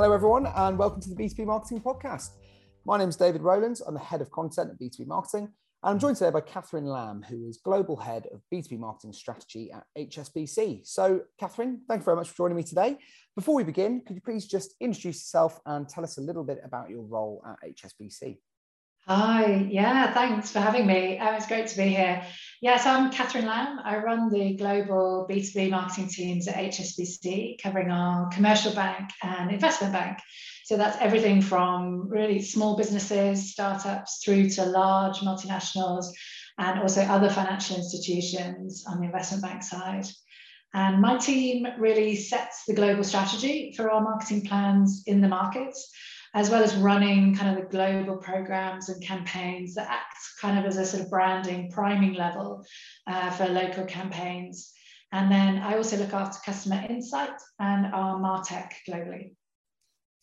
Hello, everyone, and welcome to the B2B Marketing Podcast. My name is David Rowlands. I'm the head of content at B2B Marketing, and I'm joined today by Catherine Lamb, who is global head of B2B marketing strategy at HSBC. So, Catherine, thank you very much for joining me today. Before we begin, could you please just introduce yourself and tell us a little bit about your role at HSBC? Hi, yeah, thanks for having me. Oh, it's great to be here. Yes, I'm Catherine Lamb. I run the global B2B marketing teams at HSBC, covering our commercial bank and investment bank. So that's everything from really small businesses, startups, through to large multinationals, and also other financial institutions on the investment bank side. And my team really sets the global strategy for our marketing plans in the markets as well as running kind of the global programs and campaigns that act kind of as a sort of branding priming level uh, for local campaigns. And then I also look after customer insight and our Martech globally.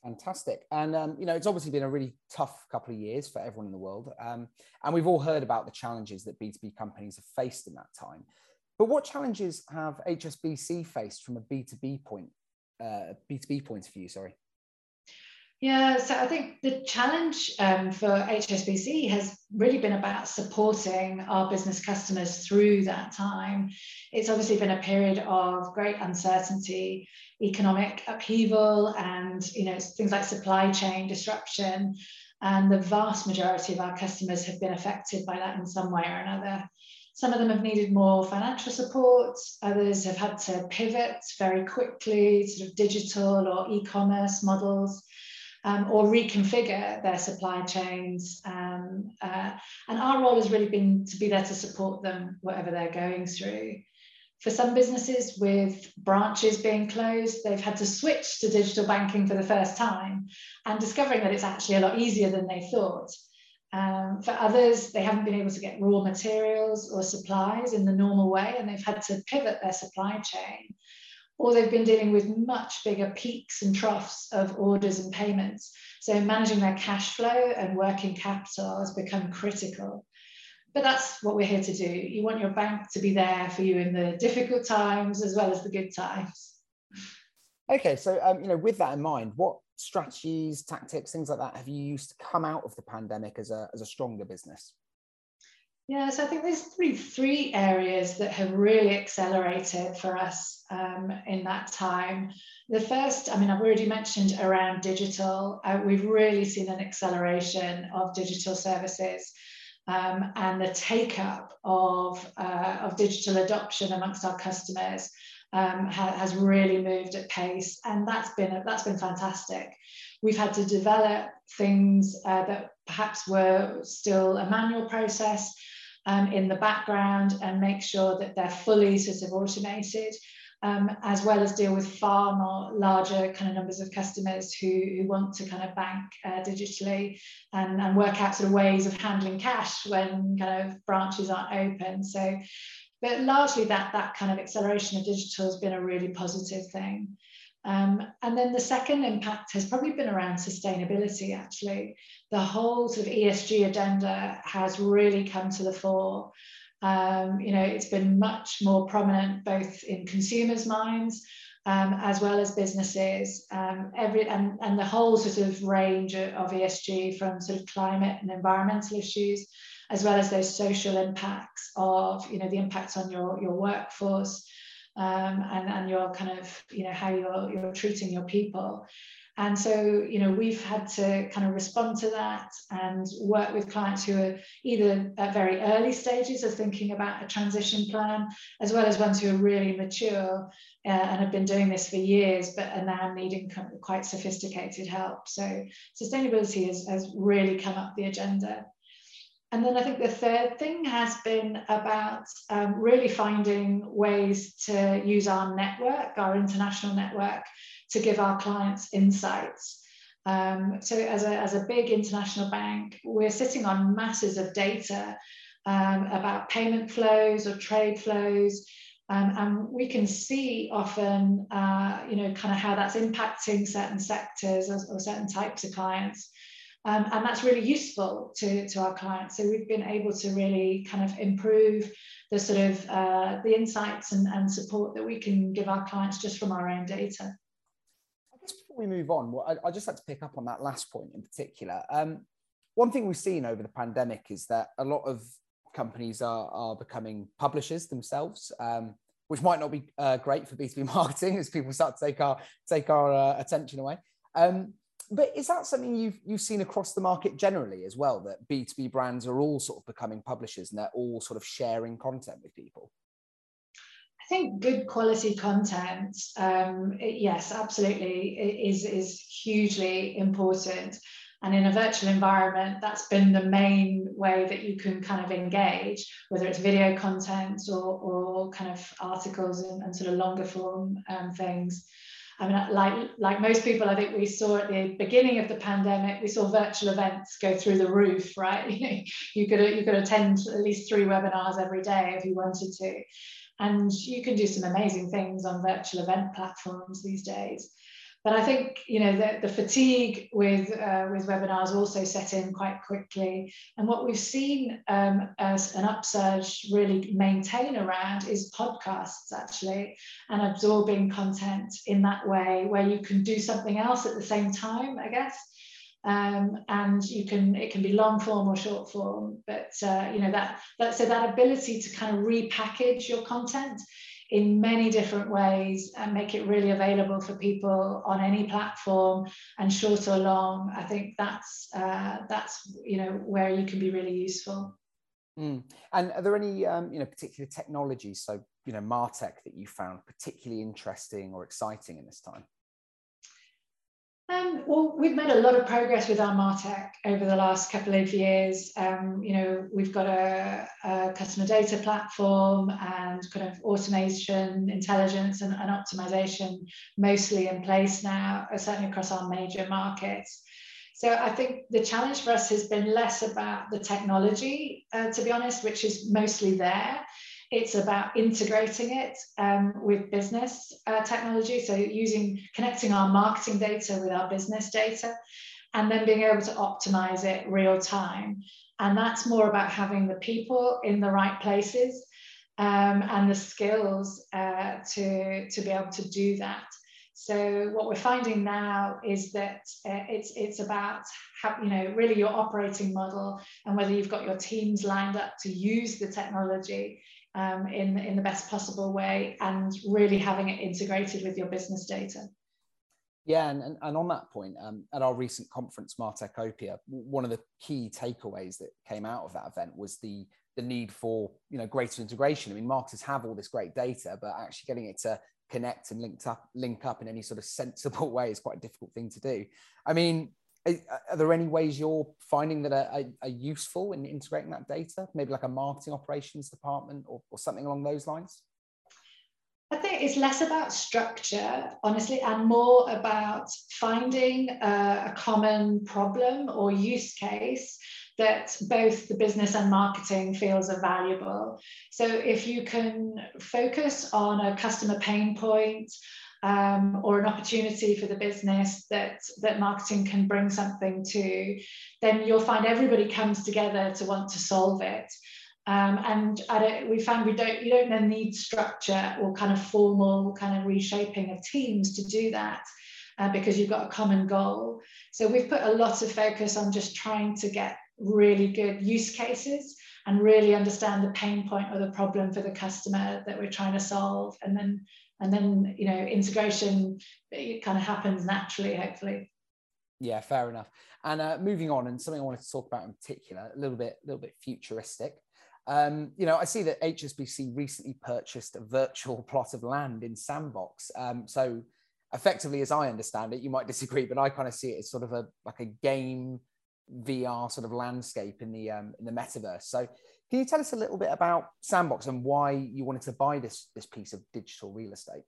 Fantastic. And, um, you know, it's obviously been a really tough couple of years for everyone in the world. Um, and we've all heard about the challenges that B2B companies have faced in that time. But what challenges have HSBC faced from a B2B point, uh, B2B point of view, sorry? Yeah, so I think the challenge um, for HSBC has really been about supporting our business customers through that time. It's obviously been a period of great uncertainty, economic upheaval, and you know things like supply chain disruption. And the vast majority of our customers have been affected by that in some way or another. Some of them have needed more financial support. Others have had to pivot very quickly, sort of digital or e-commerce models um, or reconfigure their supply chains. Um, uh, and our role has really been to be there to support them, whatever they're going through. For some businesses with branches being closed, they've had to switch to digital banking for the first time and discovering that it's actually a lot easier than they thought. Um, for others, they haven't been able to get raw materials or supplies in the normal way, and they've had to pivot their supply chain or they've been dealing with much bigger peaks and troughs of orders and payments. So managing their cash flow and working capital has become critical. But that's what we're here to do. You want your bank to be there for you in the difficult times as well as the good times. Okay, so um, you know, with that in mind, what strategies, tactics, things like that have you used to come out of the pandemic as a as a stronger business? Yeah, so I think there's three three areas that have really accelerated for us um, in that time. The first, I mean, I've already mentioned around digital. Uh, we've really seen an acceleration of digital services um, and the take up of uh, of digital adoption amongst our customers um, ha has really moved at pace, and that's been that's been fantastic. We've had to develop things uh, that perhaps were still a manual process um, in the background and make sure that they're fully sort of automated, um, as well as deal with far more larger kind of numbers of customers who, who want to kind of bank uh, digitally and, and work out sort of ways of handling cash when kind of branches aren't open. So, but largely that, that kind of acceleration of digital has been a really positive thing. Um, and then the second impact has probably been around sustainability, actually. The whole sort of ESG agenda has really come to the fore. Um, you know, it's been much more prominent both in consumers' minds um, as well as businesses. Um, every and, and the whole sort of range of ESG from sort of climate and environmental issues, as well as those social impacts of, you know, the impacts on your, your workforce, um, and, and your kind of, you know, how you're, you're treating your people. And so, you know, we've had to kind of respond to that and work with clients who are either at very early stages of thinking about a transition plan, as well as ones who are really mature uh, and have been doing this for years, but are now needing quite sophisticated help. So sustainability has, has really come up the agenda. And then I think the third thing has been about um, really finding ways to use our network, our international network, to give our clients insights. Um, so as a, as a big international bank, we're sitting on masses of data um, about payment flows or trade flows. Um, and we can see often, uh, you know, kind of how that's impacting certain sectors or, or certain types of clients. Um, and that's really useful to, to our clients. So we've been able to really kind of improve the sort of uh, the insights and, and support that we can give our clients just from our own data. I guess before we move on, well, I, would just like to pick up on that last point in particular. Um, one thing we've seen over the pandemic is that a lot of companies are, are becoming publishers themselves, um, which might not be uh, great for B2B marketing as people start to take our, take our uh, attention away. Um, but is that something you've, you've seen across the market generally as well, that B2B brands are all sort of becoming publishers and they're all sort of sharing content with people? I think good quality content, um, it, yes, absolutely, is, is hugely important. And in a virtual environment, that's been the main way that you can kind of engage, whether it's video content or, or kind of articles and, and sort of longer form um, things. I mean, like like most people, I think we saw at the beginning of the pandemic, we saw virtual events go through the roof, right? you could you could attend at least three webinars every day if you wanted to. And you can do some amazing things on virtual event platforms these days. But I think you know the, the fatigue with uh, with webinars also set in quite quickly. And what we've seen um, as an upsurge really maintain around is podcasts actually, and absorbing content in that way where you can do something else at the same time, I guess um, and you can it can be long form or short form but uh, you know that that so that ability to kind of repackage your content in many different ways and make it really available for people on any platform and short or long. I think that's uh, that's you know where you can be really useful. Mm. and are there any um, you know particular technologies so you know martech that you found particularly interesting or exciting in this time um, well, we've made a lot of progress with our Martech over the last couple of years. Um, you know, we've got a, a, customer data platform and kind of automation, intelligence, and, and optimization mostly in place now, uh, certainly across our major markets. So I think the challenge for us has been less about the technology, uh, to be honest, which is mostly there. It's about integrating it um, with business uh, technology. So using connecting our marketing data with our business data and then being able to optimize it real time. And that's more about having the people in the right places um, and the skills uh, to, to be able to do that. So what we're finding now is that uh, it's it's about how, you know really your operating model and whether you've got your teams lined up to use the technology um, in, in the best possible way and really having it integrated with your business data. Yeah, and, and, and on that point, um, at our recent conference, Martechopia, one of the key takeaways that came out of that event was the the need for you know greater integration. I mean, marketers have all this great data, but actually getting it to connect and link up link up in any sort of sensible way is quite a difficult thing to do. I mean, are there any ways you're finding that are, are, useful in integrating that data maybe like a marketing operations department or, or something along those lines I think it's less about structure, honestly, and more about finding a, a, common problem or use case that both the business and marketing feels are valuable. So if you can focus on a customer pain point um, or an opportunity for the business that that marketing can bring something to, then you'll find everybody comes together to want to solve it. Um, and we found we don't you don't then need structure or kind of formal kind of reshaping of teams to do that uh, because you've got a common goal. So we've put a lot of focus on just trying to get really good use cases and really understand the pain point or the problem for the customer that we're trying to solve and then and then you know integration it kind of happens naturally hopefully. Yeah fair enough. And uh, moving on and something i wanted to talk about in particular a little bit a little bit futuristic. Um, you know i see that hsbc recently purchased a virtual plot of land in sandbox. Um, so effectively as i understand it you might disagree but i kind of see it as sort of a like a game vr sort of landscape in the um, in the metaverse. So can you tell us a little bit about Sandbox and why you wanted to buy this, this piece of digital real estate?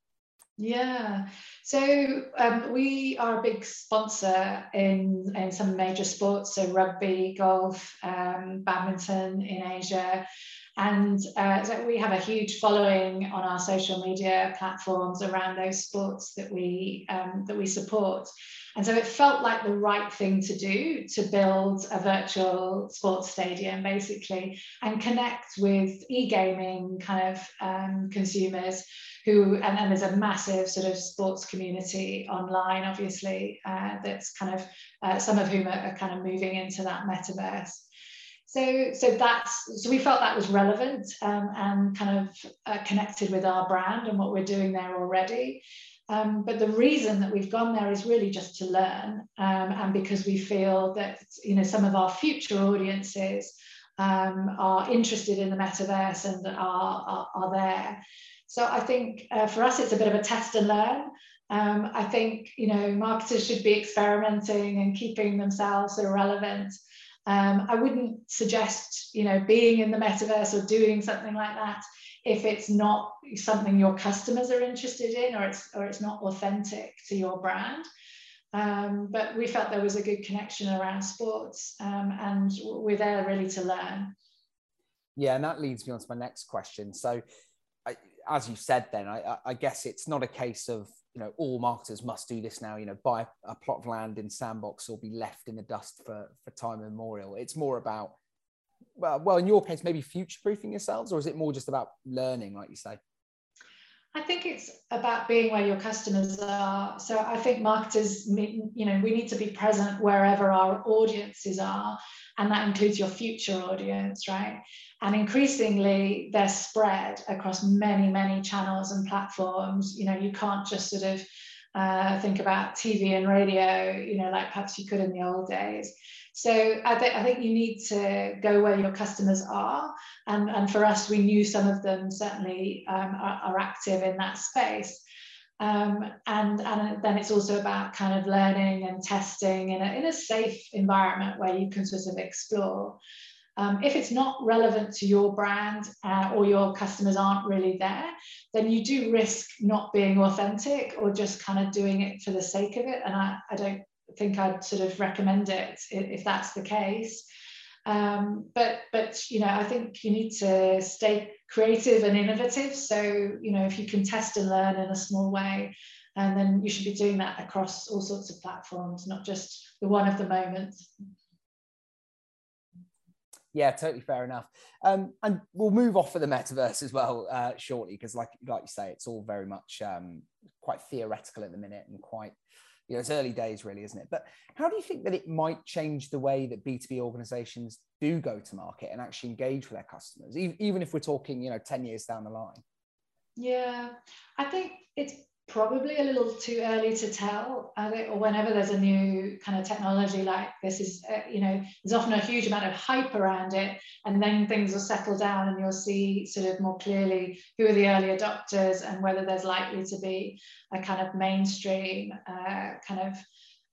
Yeah, so um, we are a big sponsor in, in some major sports, so rugby, golf, um, badminton in Asia. And uh, so we have a huge following on our social media platforms around those sports that we um, that we support. And so it felt like the right thing to do to build a virtual sports stadium, basically, and connect with e-gaming kind of um, consumers who, and then there's a massive sort of sports community online, obviously, uh, that's kind of, uh, some of whom are, are kind of moving into that metaverse. So, so that's so we felt that was relevant um, and kind of uh, connected with our brand and what we're doing there already. Um, but the reason that we've gone there is really just to learn, um, and because we feel that you know some of our future audiences um, are interested in the metaverse and are, are, are there. So I think uh, for us it's a bit of a test and learn. Um, I think you know marketers should be experimenting and keeping themselves sort of relevant. Um, I wouldn't suggest you know being in the metaverse or doing something like that if it's not something your customers are interested in or it's or it's not authentic to your brand. Um, but we felt there was a good connection around sports um, and we're there really to learn. Yeah, and that leads me on to my next question. So, I, as you said, then I, I, guess it's not a case of you know all marketers must do this now. You know, buy a plot of land in Sandbox or be left in the dust for for time immemorial. It's more about well, in your case, maybe future proofing yourselves, or is it more just about learning, like you say? I think it's about being where your customers are. So I think marketers, you know, we need to be present wherever our audiences are, and that includes your future audience, right? And increasingly, they're spread across many, many channels and platforms. You know, you can't just sort of uh, think about TV and radio, you know, like perhaps you could in the old days. So I, th- I think you need to go where your customers are. And, and for us, we knew some of them certainly um, are, are, active in that space. Um, and, and then it's also about kind of learning and testing in a, in a safe environment where you can sort of explore. Um, if it's not relevant to your brand uh, or your customers aren't really there, then you do risk not being authentic or just kind of doing it for the sake of it. And I, I don't think I'd sort of recommend it if that's the case. Um, but but you know, I think you need to stay creative and innovative. So you know, if you can test and learn in a small way, and then you should be doing that across all sorts of platforms, not just the one of the moment. Yeah, totally fair enough. Um, and we'll move off of the metaverse as well uh, shortly, because like like you say, it's all very much um, quite theoretical at the minute and quite you know, it's early days really, isn't it? But how do you think that it might change the way that B2B organizations do go to market and actually engage with their customers, even if we're talking, you know, 10 years down the line? Yeah, I think it's probably a little too early to tell. or whenever there's a new kind of technology like this, is uh, you know, there's often a huge amount of hype around it, and then things will settle down, and you'll see sort of more clearly who are the early adopters and whether there's likely to be a kind of mainstream uh, kind of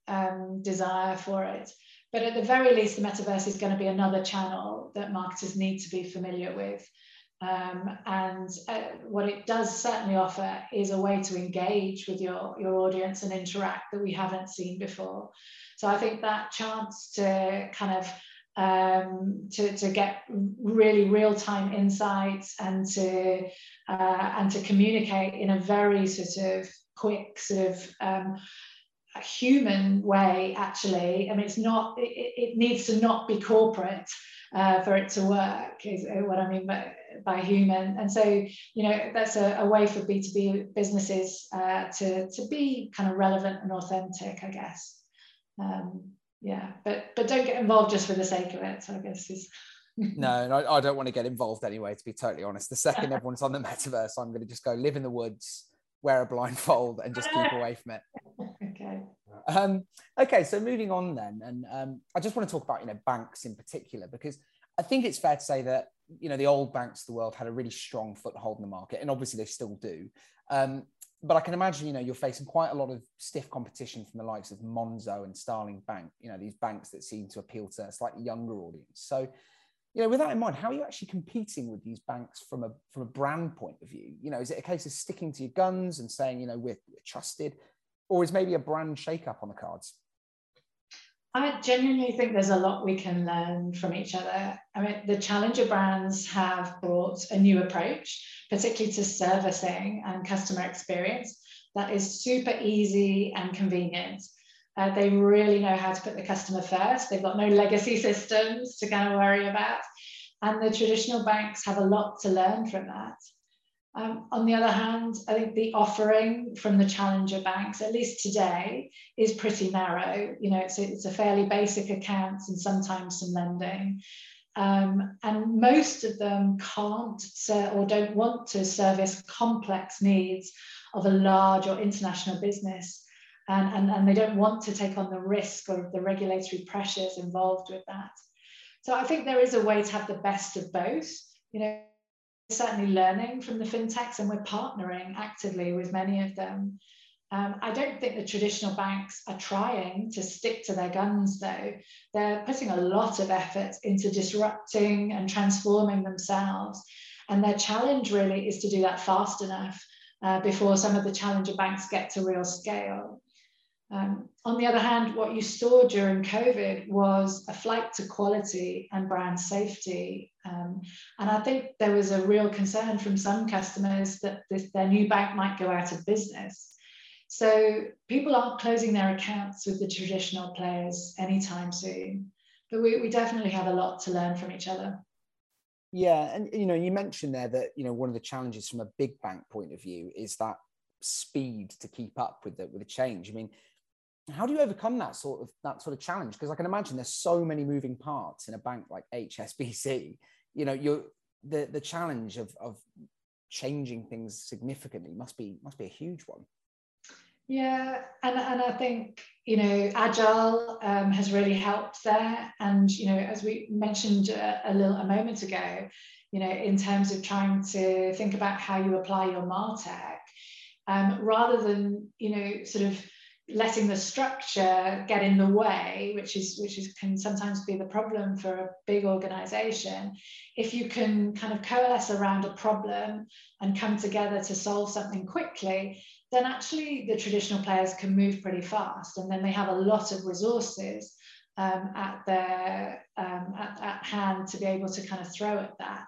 um, desire for it. But at the very least, the metaverse is going to be another channel that marketers need to be familiar with. Um, and uh, what it does certainly offer is a way to engage with your, your audience and interact that we haven't seen before. So I think that chance to kind of um, to, to get really real-time insights and to uh, and to communicate in a very sort of quick sort of um, human way actually i mean it's not it, it needs to not be corporate uh, for it to work is what i mean by, by human and so you know that's a, a way for b2b businesses uh, to, to be kind of relevant and authentic i guess um, yeah but but don't get involved just for the sake of it i guess is no, no, I don't want to get involved anyway, to be totally honest. The second everyone's on the metaverse, I'm going to just go live in the woods, wear a blindfold, and just keep away from it. okay. Um, okay, so moving on then, and um, I just want to talk about you know banks in particular because I think it's fair to say that you know the old banks of the world had a really strong foothold in the market, and obviously they still do. Um, but I can imagine you know you're facing quite a lot of stiff competition from the likes of Monzo and Starling Bank. You know these banks that seem to appeal to a slightly younger audience. So you know, with that in mind, how are you actually competing with these banks from a from a brand point of view? You know, is it a case of sticking to your guns and saying, you know, we're, we're trusted, or is maybe a brand shake-up on the cards? I genuinely think there's a lot we can learn from each other. I mean, the challenger brands have brought a new approach, particularly to servicing and customer experience, that is super easy and convenient. Uh, they really know how to put the customer first. They've got no legacy systems to kind of worry about. And the traditional banks have a lot to learn from that. Um, on the other hand, I think the offering from the challenger banks, at least today, is pretty narrow. You know, it's a, it's a fairly basic account and sometimes some lending. Um, and most of them can't or don't want to service complex needs of a large or international business. And, and, and they don't want to take on the risk or the regulatory pressures involved with that. So I think there is a way to have the best of both. You know, certainly learning from the fintechs and we're partnering actively with many of them. Um, I don't think the traditional banks are trying to stick to their guns, though. They're putting a lot of effort into disrupting and transforming themselves. And their challenge really is to do that fast enough uh, before some of the challenger banks get to real scale. On the other hand, what you saw during COVID was a flight to quality and brand safety. Um, and I think there was a real concern from some customers that this, their new bank might go out of business. So people aren't closing their accounts with the traditional players anytime soon. But we, we definitely have a lot to learn from each other. Yeah, and you know, you mentioned there that you know one of the challenges from a big bank point of view is that speed to keep up with the with the change. I mean, how do you overcome that sort of that sort of challenge? Because i can imagine there's so many moving parts in a bank like hsbc you know you're the the challenge of of changing things significantly must be must be a huge one. Yeah and, and i think you know agile um, has really helped there. And you know as we mentioned a, a little a moment ago you know in terms of trying to think about how you apply your martech um, rather than you know sort of letting the structure get in the way, which is which is can sometimes be the problem for a big organization. If you can kind of coalesce around a problem and come together to solve something quickly, then actually the traditional players can move pretty fast, and then they have a lot of resources um, at their um, at, at hand to be able to kind of throw at that.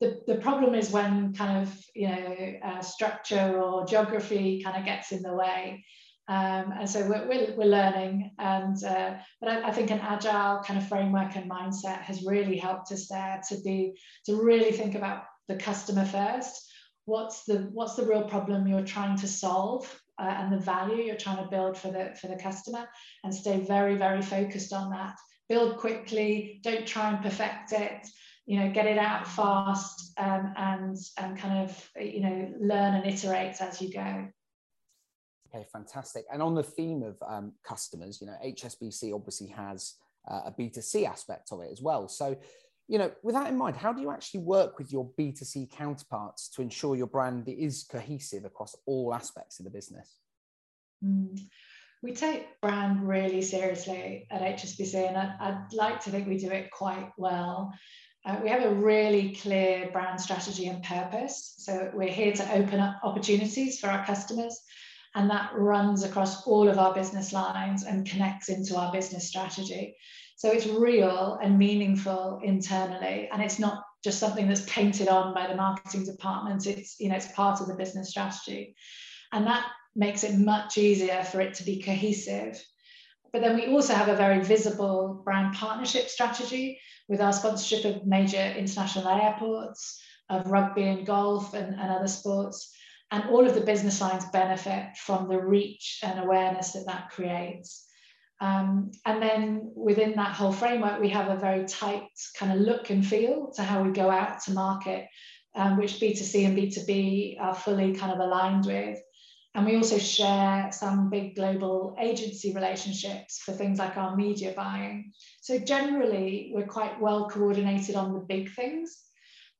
The, the problem is when kind of you know uh, structure or geography kind of gets in the way um, and so we're, we're, we're learning. And uh, but I, I, think an agile kind of framework and mindset has really helped us there to be to really think about the customer first. What's the what's the real problem you're trying to solve uh, and the value you're trying to build for the for the customer, and stay very very focused on that. Build quickly. Don't try and perfect it you know get it out fast um, and and kind of you know learn and iterate as you go Okay, fantastic. And on the theme of um, customers, you know, HSBC obviously has uh, a B2C aspect of it as well. So, you know, with that in mind, how do you actually work with your B2C counterparts to ensure your brand is cohesive across all aspects of the business? Mm. We take brand really seriously at HSBC, and I'd, I'd like to think we do it quite well. Uh, we have a really clear brand strategy and purpose. So we're here to open up opportunities for our customers and that runs across all of our business lines and connects into our business strategy. So it's real and meaningful internally, and it's not just something that's painted on by the marketing department. It's you know it's part of the business strategy, and that makes it much easier for it to be cohesive. But then we also have a very visible brand partnership strategy with our sponsorship of major international airports, of rugby and golf and, and other sports and all of the business lines benefit from the reach and awareness that that creates. Um, and then within that whole framework, we have a very tight kind of look and feel to how we go out to market, um, which B2C and B2B are fully kind of aligned with. And we also share some big global agency relationships for things like our media buying. So generally, we're quite well coordinated on the big things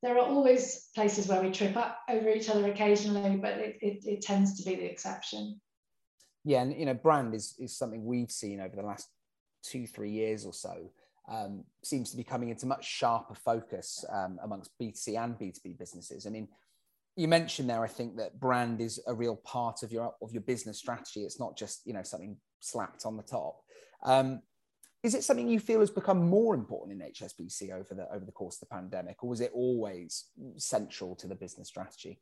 there are always places where we trip up over each other occasionally, but it, it, it, tends to be the exception. Yeah, and you know, brand is is something we've seen over the last two, three years or so. Um, seems to be coming into much sharper focus um, amongst B2C and B2B businesses. I mean, you mentioned there, I think that brand is a real part of your of your business strategy. It's not just you know something slapped on the top. Um, is it something you feel has become more important in HSBC over the over the course of the pandemic, or was it always central to the business strategy?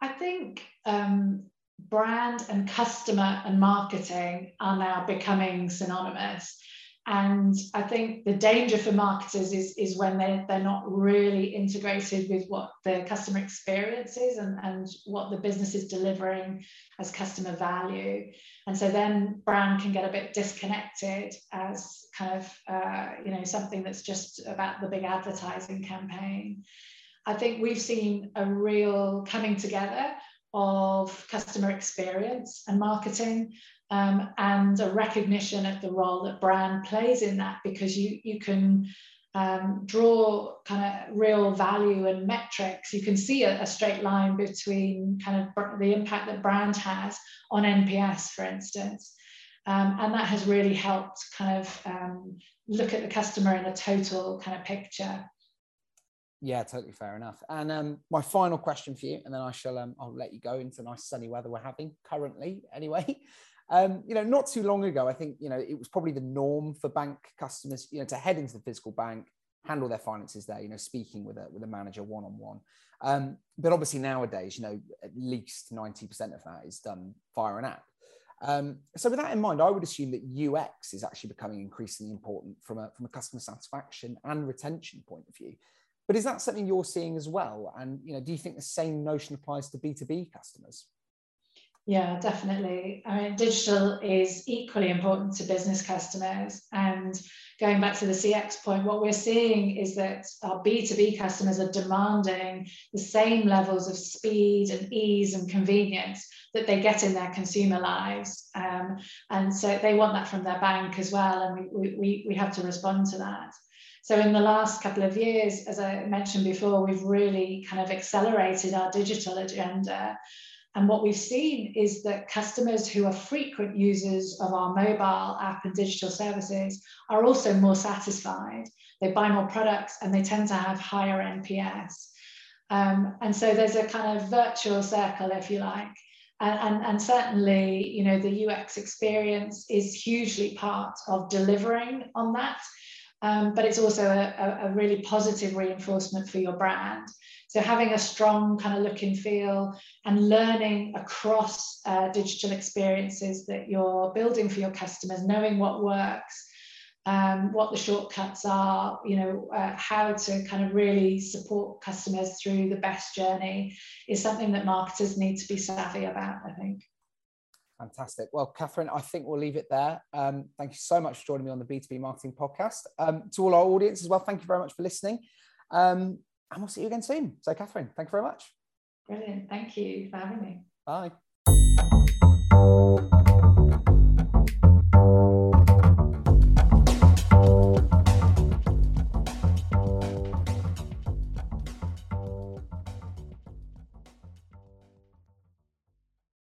I think um, brand and customer and marketing are now becoming synonymous. And I think the danger for marketers is, is when they, they're not really integrated with what the customer experience is and, and what the business is delivering as customer value. And so then brand can get a bit disconnected as kind of, uh, you know, something that's just about the big advertising campaign. I think we've seen a real coming together of customer experience and marketing um, and a recognition of the role that brand plays in that because you, you can um, draw kind of real value and metrics. You can see a, a, straight line between kind of the impact that brand has on NPS, for instance. Um, and that has really helped kind of um, look at the customer in a total kind of picture. Yeah, totally fair enough. And um, my final question for you, and then I shall um, I'll let you go into nice sunny weather we're having currently. Anyway, um, you know, not too long ago, I think, you know, it was probably the norm for bank customers, you know, to head into the physical bank, handle their finances there, you know, speaking with a, with a manager one-on-one. Um, but obviously nowadays, you know, at least 90% of that is done via an app. Um, so with that in mind, I would assume that UX is actually becoming increasingly important from a, from a customer satisfaction and retention point of view. But is that something you're seeing as well? And, you know, do you think the same notion applies to B2B customers? Yeah, definitely. I mean, digital is equally important to business customers. And going back to the CX point, what we're seeing is that our B2B customers are demanding the same levels of speed and ease and convenience that they get in their consumer lives. Um, and so they want that from their bank as well. And we, we, we have to respond to that. So in the last couple of years, as I mentioned before, we've really kind of accelerated our digital agenda. And what we've seen is that customers who are frequent users of our mobile app and digital services are also more satisfied. They buy more products and they tend to have higher NPS. Um, and so there's a kind of virtual circle, if you like. And, and, and, certainly, you know, the UX experience is hugely part of delivering on that. Um, but it's also a, a, really positive reinforcement for your brand. So having a strong kind of look and feel and learning across uh, digital experiences that you're building for your customers, knowing what works, um, what the shortcuts are, you know, uh, how to kind of really support customers through the best journey is something that marketers need to be savvy about, I think. Fantastic. Well, Catherine, I think we'll leave it there. Um, thank you so much for joining me on the B2B Marketing Podcast. Um, to all our audience as well, thank you very much for listening. Um, and we'll see you again soon. So, Catherine, thank you very much. Brilliant. Thank you for having me. Bye.